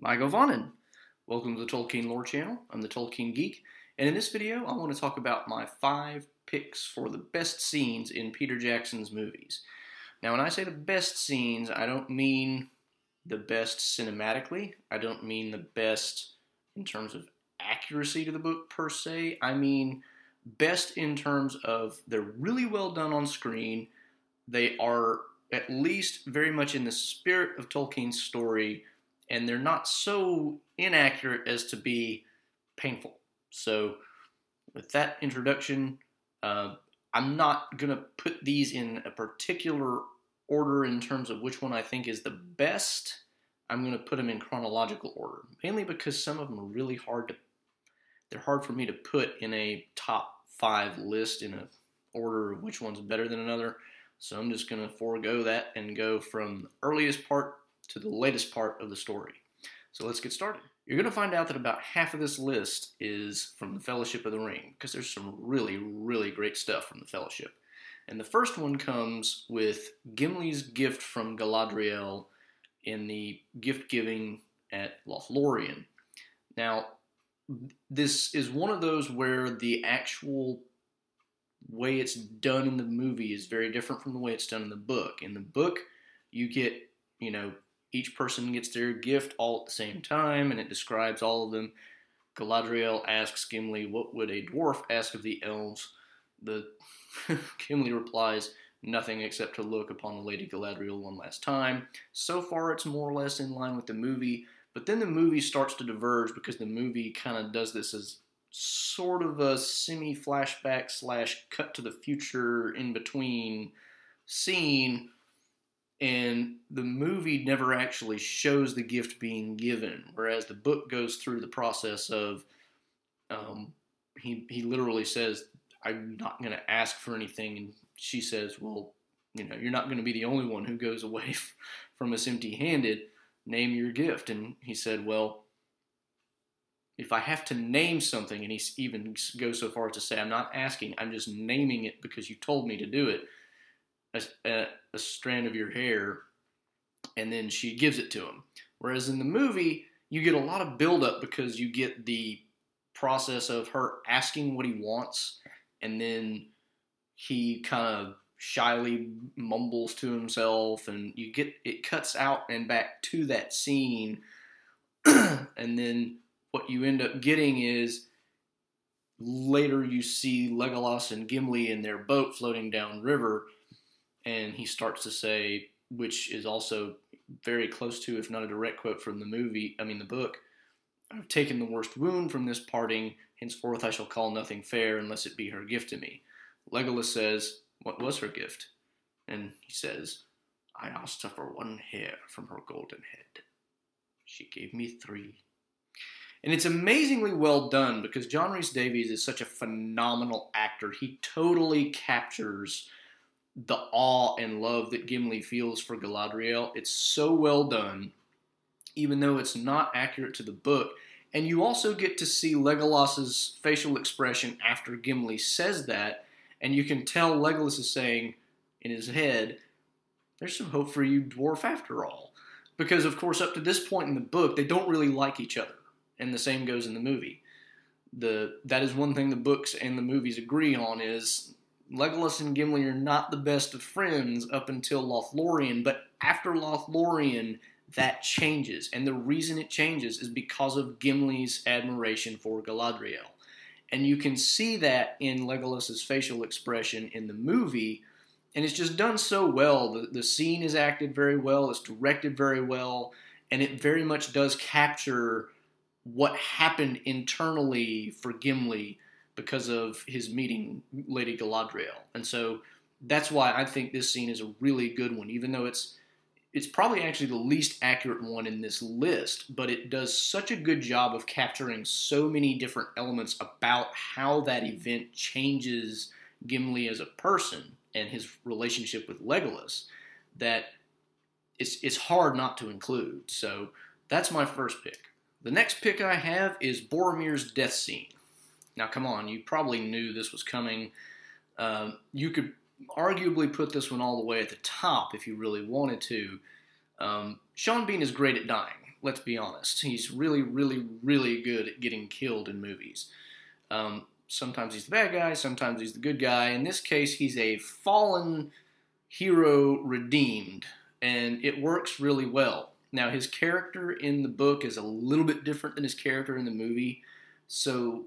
Mae govannen. Welcome to the Tolkien Lore Channel. I'm the Tolkien Geek, and in this video, I want to talk about my five picks for the best scenes in Peter Jackson's movies. Now, when I say the best scenes, I don't mean the best cinematically. I don't mean the best in terms of accuracy to the book per se. I mean best in terms of they're really well done on screen. They are at least very much in the spirit of Tolkien's story and they're not so inaccurate as to be painful. So, with that introduction, uh, I'm not going to put these in a particular order in terms of which one I think is the best. I'm going to put them in chronological order, mainly because some of them are really hard to. They're hard for me to put in a top five list in a order of which one's better than another. So I'm just going to forego that and go from the earliest part to the latest part of the story. So let's get started. You're going to find out that about half of this list is from the Fellowship of the Ring, because there's some really, really great stuff from the Fellowship. And the first one comes with Gimli's gift from Galadriel in the gift giving at Lothlorien. Now, this is one of those where the actual way it's done in the movie is very different from the way it's done in the book. In the book, you get, you know, each person gets their gift all at the same time, and it describes all of them. Galadriel asks Gimli, What would a dwarf ask of the elves? The Gimli replies, Nothing except to look upon the Lady Galadriel one last time. So far, it's more or less in line with the movie, but then the movie starts to diverge because the movie kind of does this as sort of a semi flashback slash cut to the future in between scene and the movie never actually shows the gift being given, whereas the book goes through the process of um, he he literally says, "I'm not going to ask for anything," and she says, "Well, you know, you're not going to be the only one who goes away from us empty-handed. Name your gift." And he said, "Well." If I have to name something, and he even goes so far as to say, I'm not asking, I'm just naming it because you told me to do it, a, a, a strand of your hair, and then she gives it to him. Whereas in the movie, you get a lot of buildup because you get the process of her asking what he wants, and then he kind of shyly mumbles to himself, and you get it cuts out and back to that scene, and then what you end up getting is later you see Legolas and Gimli in their boat floating down river and he starts to say, which is also very close to, if not a direct quote from the movie, I mean the book, I've taken the worst wound from this parting, henceforth I shall call nothing fair unless it be her gift to me. Legolas says, What was her gift? And he says, I asked her for one hair from her golden head. She gave me three. And it's amazingly well done because John Rhys Davies is such a phenomenal actor. He totally captures the awe and love that Gimli feels for Galadriel. It's so well done, even though it's not accurate to the book. And you also get to see Legolas's facial expression after Gimli says that, and you can tell Legolas is saying in his head, "There's some hope for you, dwarf, after all." Because of course, up to this point in the book, they don't really like each other, and the same goes in the movie. The that is one thing the books and the movies agree on is Legolas and Gimli are not the best of friends up until Lothlorien, but after Lothlorien, that changes. And the reason it changes is because of Gimli's admiration for Galadriel. And you can see that in Legolas's facial expression in the movie, and it's just done so well. The, the scene is acted very well, it's directed very well, and it very much does capture what happened internally for Gimli because of his meeting Lady Galadriel. And so that's why I think this scene is a really good one, even though it's it's probably actually the least accurate one in this list, but it does such a good job of capturing so many different elements about how that event changes Gimli as a person and his relationship with Legolas that it's it's hard not to include. So that's my first pick. The next pick I have is Boromir's death scene. Now, come on, you probably knew this was coming. Um, you could arguably put this one all the way at the top if you really wanted to. Um, Sean Bean is great at dying. Let's be honest. He's really, really, really good at getting killed in movies. Um, sometimes he's the bad guy, sometimes he's the good guy. In this case, he's a fallen hero redeemed, and it works really well. Now, his character in the book is a little bit different than his character in the movie, so,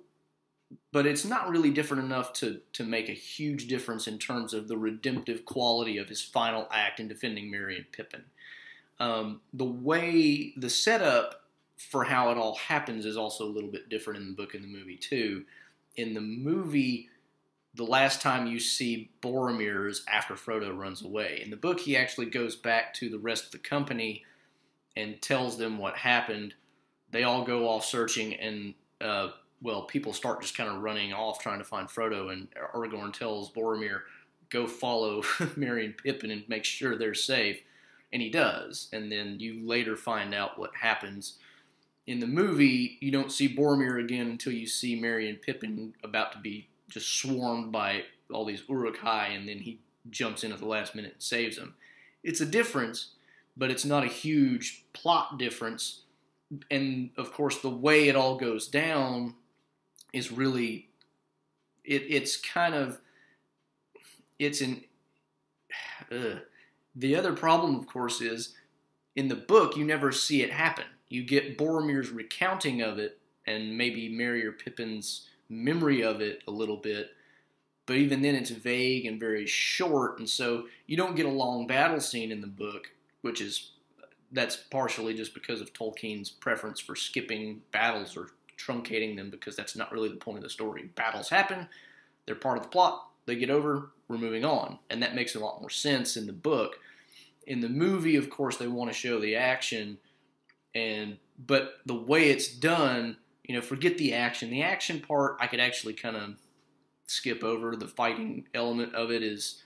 but it's not really different enough to to make a huge difference in terms of the redemptive quality of his final act in defending Merry and Pippin. Um, the way the setup for how it all happens is also a little bit different in the book and the movie too. In the movie, the last time you see Boromir is after Frodo runs away. In the book, he actually goes back to the rest of the company and tells them what happened. They all go off searching, and uh, well, people start just kind of running off trying to find Frodo. And Aragorn tells Boromir, "Go follow Merry and Pippin and make sure they're safe." and he does. And then you later find out what happens. In the movie, you don't see Boromir again until you see Merry and Pippin about to be just swarmed by all these Uruk-hai, and then he jumps in at the last minute and saves them. It's a difference, but it's not a huge plot difference. And of course, the way it all goes down is really, it, it's kind of, it's an, uh, the other problem, of course, is in the book you never see it happen. You get Boromir's recounting of it and maybe Merry or Pippin's memory of it a little bit, but even then it's vague and very short, and so you don't get a long battle scene in the book, which is that's partially just because of Tolkien's preference for skipping battles or truncating them because that's not really the point of the story. Battles happen, they're part of the plot, they get over, we're moving on. And that makes a lot more sense in the book. In the movie, of course, they want to show the action, and but the way it's done, you know, forget the action. The action part, I could actually kind of skip over. The fighting element of it is,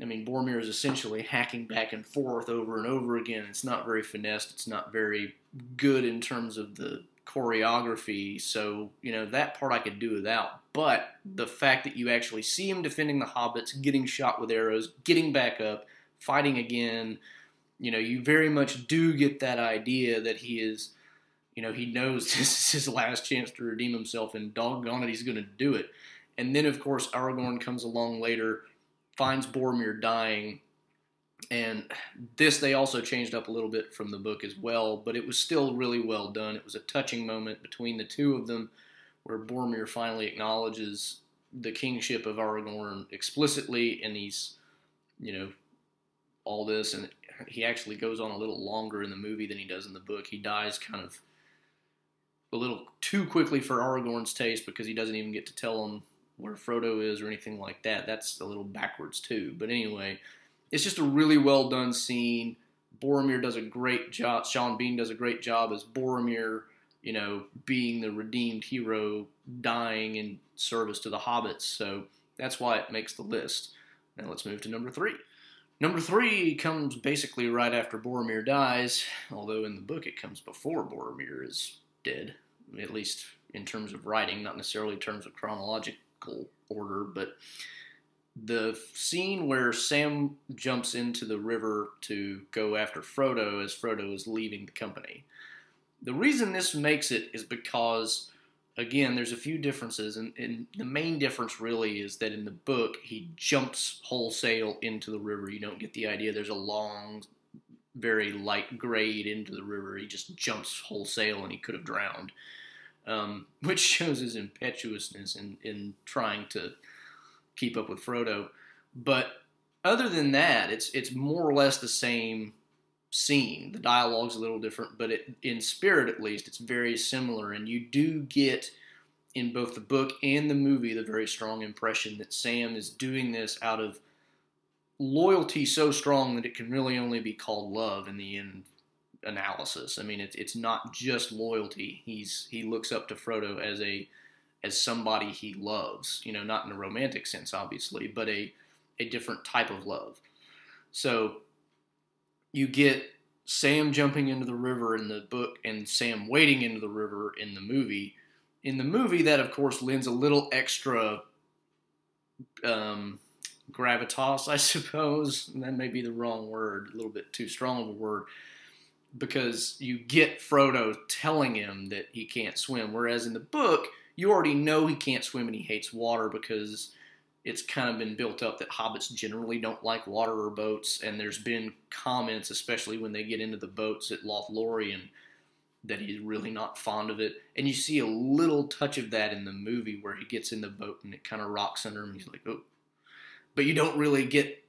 I mean, Boromir is essentially hacking back and forth over and over again. It's not very finessed. It's not very good in terms of the choreography. So, you know, that part I could do without. But the mm-hmm. fact that you actually see him defending the hobbits, getting shot with arrows, getting back up, fighting again, you know, you very much do get that idea that he is, you know, he knows this is his last chance to redeem himself, and doggone it, he's going to do it. And then, of course, Aragorn comes along later, finds Boromir dying, and this they also changed up a little bit from the book as well, but it was still really well done. It was a touching moment between the two of them where Boromir finally acknowledges the kingship of Aragorn explicitly, and he's, you know, all this, and he actually goes on a little longer in the movie than he does in the book. He dies kind of a little too quickly for Aragorn's taste because he doesn't even get to tell him where Frodo is or anything like that. That's a little backwards too. But anyway, it's just a really well done scene. Boromir does a great job. Sean Bean does a great job as Boromir, you know, being the redeemed hero, dying in service to the hobbits. So that's why it makes the list. Now let's move to number three. Number three comes basically right after Boromir dies, although in the book it comes before Boromir is dead, at least in terms of writing, not necessarily in terms of chronological order, but the scene where Sam jumps into the river to go after Frodo as Frodo is leaving the company. The reason this makes it is because, again, there's a few differences, and, and, the main difference really is that in the book he jumps wholesale into the river. You don't get the idea there's a long, very light grade into the river. He just jumps wholesale, and he could have drowned, um, which shows his impetuousness in in trying to keep up with Frodo. But other than that, it's it's more or less the same scene. The dialogue's a little different, but it, in spirit at least, it's very similar. And you do get in both the book and the movie the very strong impression that Sam is doing this out of loyalty so strong that it can really only be called love in the end analysis. I mean, it's it's not just loyalty. He's he looks up to Frodo as a as somebody he loves. You know, not in a romantic sense, obviously, but a a different type of love. So you get Sam jumping into the river in the book and Sam wading into the river in the movie. In the movie, that of course lends a little extra um, gravitas, I suppose. And That may be the wrong word, a little bit too strong of a word. because you get Frodo telling him that he can't swim, whereas in the book you already know he can't swim and he hates water because it's kind of been built up that hobbits generally don't like water or boats, and there's been comments, especially when they get into the boats at Lothlorien, that he's really not fond of it. And you see a little touch of that in the movie where he gets in the boat and it kind of rocks under him. He's like, oh. But you don't really get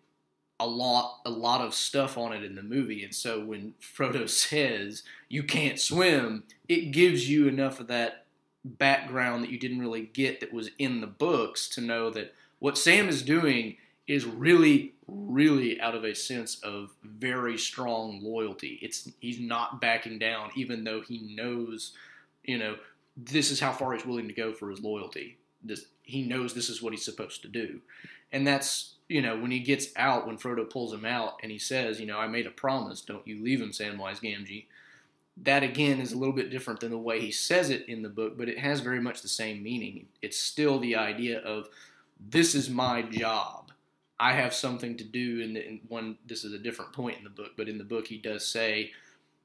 a lot a lot of stuff on it in the movie and so when Frodo says you can't swim it gives you enough of that background that you didn't really get that was in the books to know that what Sam is doing is really really out of a sense of very strong loyalty. It's he's not backing down even though he knows you know this is how far he's willing to go for his loyalty. This he knows this is what he's supposed to do. And that's you know, when he gets out, when Frodo pulls him out and he says, you know, I made a promise, don't you leave him, Samwise Gamgee. That again is a little bit different than the way he says it in the book, but it has very much the same meaning. It's still the idea of this is my job. I have something to do. And one, this is a different point in the book, but in the book he does say,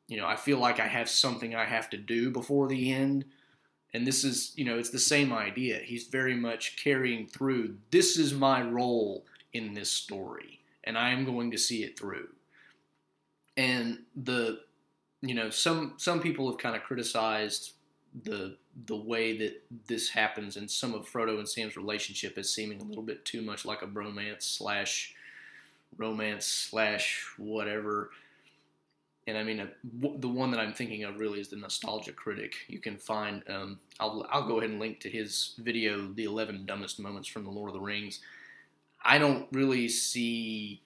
you know, I feel like I have something I have to do before the end. And this is, you know, it's the same idea. He's very much carrying through. This is my role in this story, and I am going to see it through. And the, you know, some some people have kind of criticized the the way that this happens and some of Frodo and Sam's relationship as seeming a little bit too much like a bromance slash romance slash whatever. And I mean, a, w- the one that I'm thinking of really is the Nostalgia Critic. You can find, um, I'll, I'll go ahead and link to his video, The 11 Dumbest Moments from The Lord of the Rings. I don't really see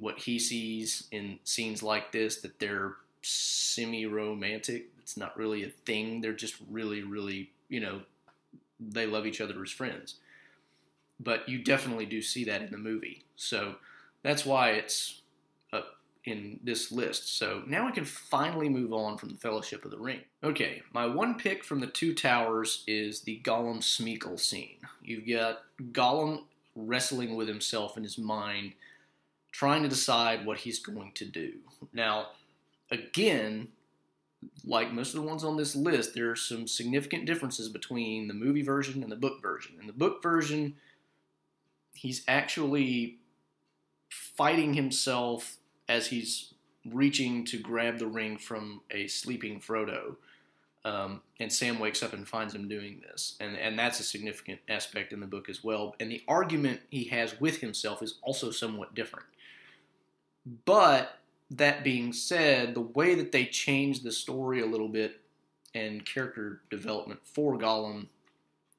what he sees in scenes like this that they're semi romantic. It's not really a thing. They're just really, really, you know, they love each other as friends. But you definitely do see that in the movie. So that's why it's up in this list. So now we can finally move on from the Fellowship of the Ring. Okay, my one pick from the Two Towers is the Gollum Smeagol scene. You've got Gollum wrestling with himself in his mind, trying to decide what he's going to do. Now, again, like most of the ones on this list, there are some significant differences between the movie version and the book version. In the book version, he's actually fighting himself as he's reaching to grab the ring from a sleeping Frodo. Um, and Sam wakes up and finds him doing this, and and that's a significant aspect in the book as well. And the argument he has with himself is also somewhat different. But that being said, the way that they changed the story a little bit and character development for Gollum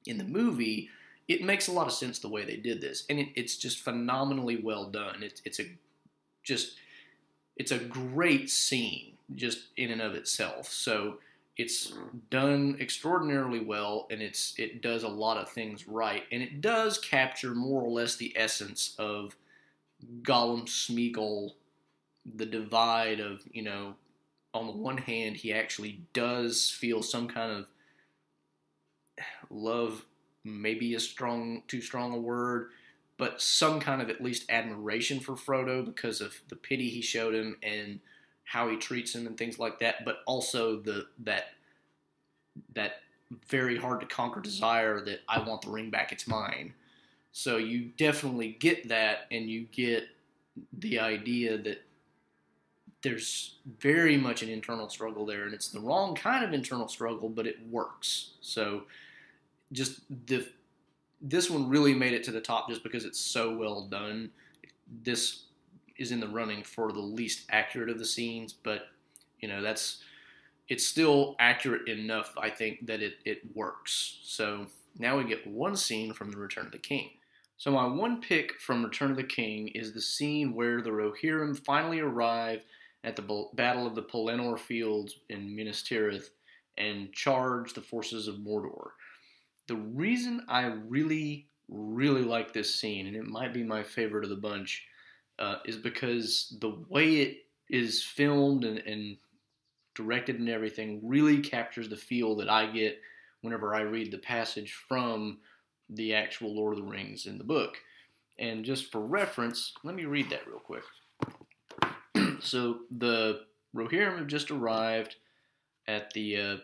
in the movie, it makes a lot of sense the way they did this, and it, it's just phenomenally well done. It's it's a just it's a great scene just in and of itself. So it's done extraordinarily well and it's it does a lot of things right and it does capture more or less the essence of Gollum Smeagol the divide of you know on the one hand he actually does feel some kind of love maybe a strong too strong a word but some kind of at least admiration for Frodo because of the pity he showed him and how he treats him and things like that, but also the that that very hard to conquer desire that I want the ring back, it's mine. So you definitely get that, and you get the idea that there's very much an internal struggle there, and it's the wrong kind of internal struggle, but it works. So just the this one really made it to the top just because it's so well done. This is in the running for the least accurate of the scenes, but you know that's it's still accurate enough, I think, that it, it works. So now we get one scene from The Return of the King. So my one pick from Return of the King is the scene where the Rohirrim finally arrive at the Battle of the Pelennor Fields in Minas Tirith and charge the forces of Mordor. The reason I really, really like this scene, and it might be my favorite of the bunch, uh, is because the way it is filmed and, and directed and everything really captures the feel that I get whenever I read the passage from the actual Lord of the Rings in the book. And just for reference, let me read that real quick. So the Rohirrim have just arrived at the uh,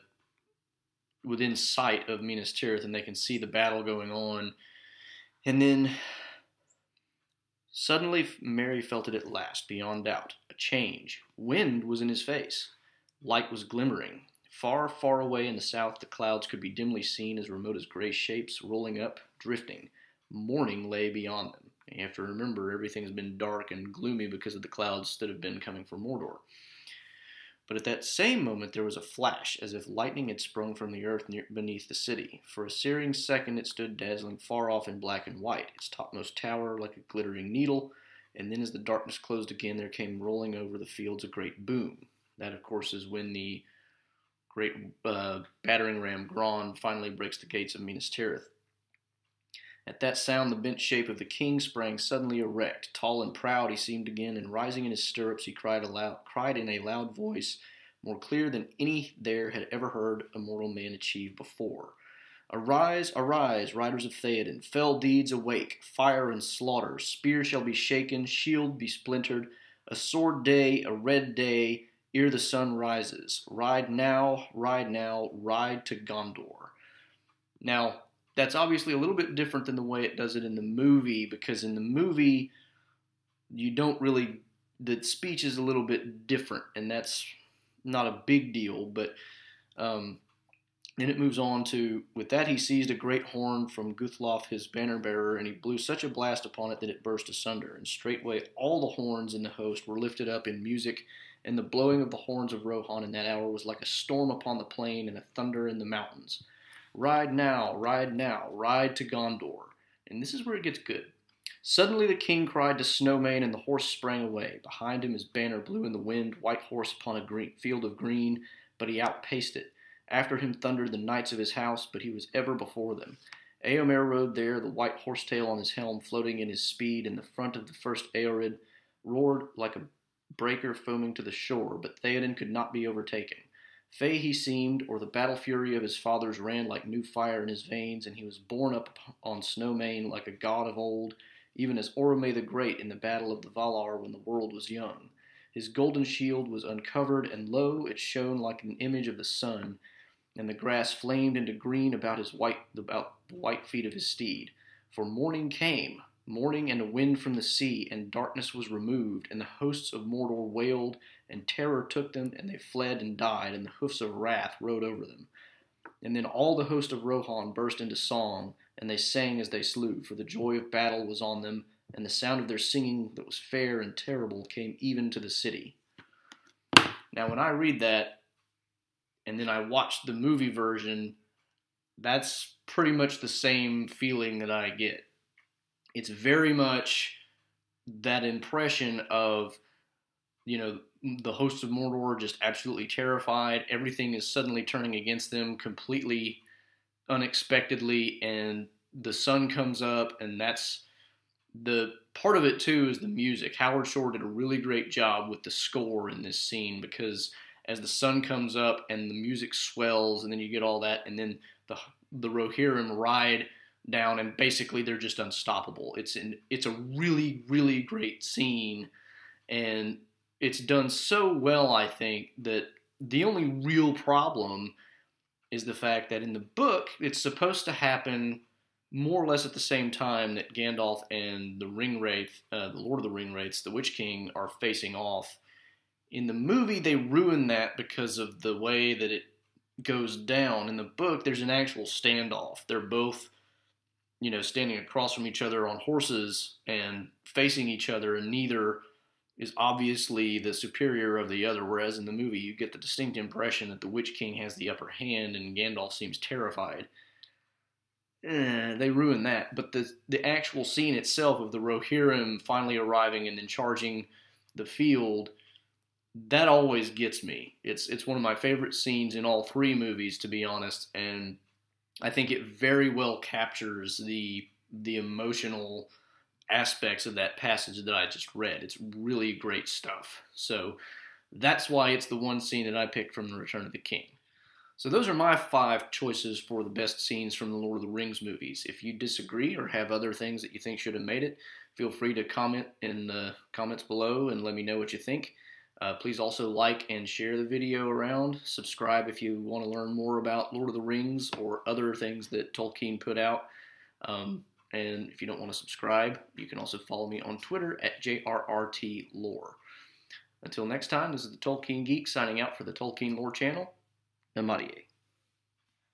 within sight of Minas Tirith, and they can see the battle going on. And then suddenly, Merry felt it at last, beyond doubt. A change. Wind was in his face. Light was glimmering. Far, far away in the south, the clouds could be dimly seen as remote as gray shapes rolling up, drifting. Morning lay beyond them. You have to remember everything's been dark and gloomy because of the clouds that have been coming from Mordor. But at that same moment there was a flash, as if lightning had sprung from the earth near, beneath the city. For a searing second it stood dazzling far off in black and white, its topmost tower like a glittering needle, and then as the darkness closed again there came rolling over the fields a great boom. That, of course, is when the great uh, battering ram Grond finally breaks the gates of Minas Tirith. At that sound, the bent shape of the king sprang suddenly erect. Tall and proud he seemed again, and rising in his stirrups, he cried aloud, cried in a loud voice, more clear than any there had ever heard a mortal man achieve before. Arise, arise, riders of Theoden, fell deeds awake, fire and slaughter, spear shall be shaken, shield be splintered, a sword day, a red day, ere the sun rises. Ride now, ride now, ride to Gondor. Now, that's obviously a little bit different than the way it does it in the movie because in the movie you don't really the speech is a little bit different and that's not a big deal but um, then it moves on to with that he seized a great horn from Guthlaf his banner bearer and he blew such a blast upon it that it burst asunder and straightway all the horns in the host were lifted up in music and the blowing of the horns of Rohan in that hour was like a storm upon the plain and a thunder in the mountains Ride now, ride now, ride to Gondor. And this is where it gets good. Suddenly the king cried to Snowmane, and the horse sprang away. Behind him his banner blew in the wind, white horse upon a green, field of green, but he outpaced it. After him thundered the knights of his house, but he was ever before them. Eomer rode there, the white horsetail on his helm floating in his speed, and the front of the first Eored roared like a breaker foaming to the shore, but Theoden could not be overtaken. Fey he seemed, or the battle fury of his fathers ran like new fire in his veins, and he was borne up on Snowmane like a god of old, even as Orome the Great in the battle of the Valar when the world was young. His golden shield was uncovered, and lo, it shone like an image of the sun, and the grass flamed into green about his white about the white feet of his steed. For morning came, morning and a wind from the sea, and darkness was removed, and the hosts of Mordor wailed, and terror took them, and they fled and died, and the hoofs of wrath rode over them. And then all the host of Rohan burst into song, and they sang as they slew, for the joy of battle was on them, and the sound of their singing that was fair and terrible came even to the city. Now, when I read that, and then I watch the movie version, that's pretty much the same feeling that I get it's very much that impression of you know the hosts of Mordor just absolutely terrified. Everything is suddenly turning against them completely unexpectedly, and the sun comes up, and that's the part of it too is the music. Howard Shore did a really great job with the score in this scene because as the sun comes up and the music swells, and then you get all that, and then the the Rohirrim ride down, and basically they're just unstoppable. It's an it's a really really great scene, and it's done so well. I think that the only real problem is the fact that in the book it's supposed to happen more or less at the same time that Gandalf and the Ring Wraith, uh, the Lord of the Ring Wraiths, the Witch King, are facing off. In the movie, they ruin that because of the way that it goes down. In the book, there's an actual standoff. They're both you know, standing across from each other on horses and facing each other, and neither is obviously the superior of the other. Whereas in the movie, you get the distinct impression that the Witch King has the upper hand and Gandalf seems terrified. Eh, they ruin that. But the the actual scene itself of the Rohirrim finally arriving and then charging the field, that always gets me. It's it's one of my favorite scenes in all three movies, to be honest, and I think it very well captures the the emotional aspects of that passage that I just read. It's really great stuff. So that's why it's the one scene that I picked from The Return of the King. So those are my five choices for the best scenes from the Lord of the Rings movies. If you disagree or have other things that you think should have made it, feel free to comment in the comments below and let me know what you think. Uh, please also like and share the video around. Subscribe if you want to learn more about Lord of the Rings or other things that Tolkien put out. Um, and if you don't want to subscribe, you can also follow me on Twitter at JRRTLore. Until next time, this is the Tolkien Geek signing out for the Tolkien Lore channel. Namárië.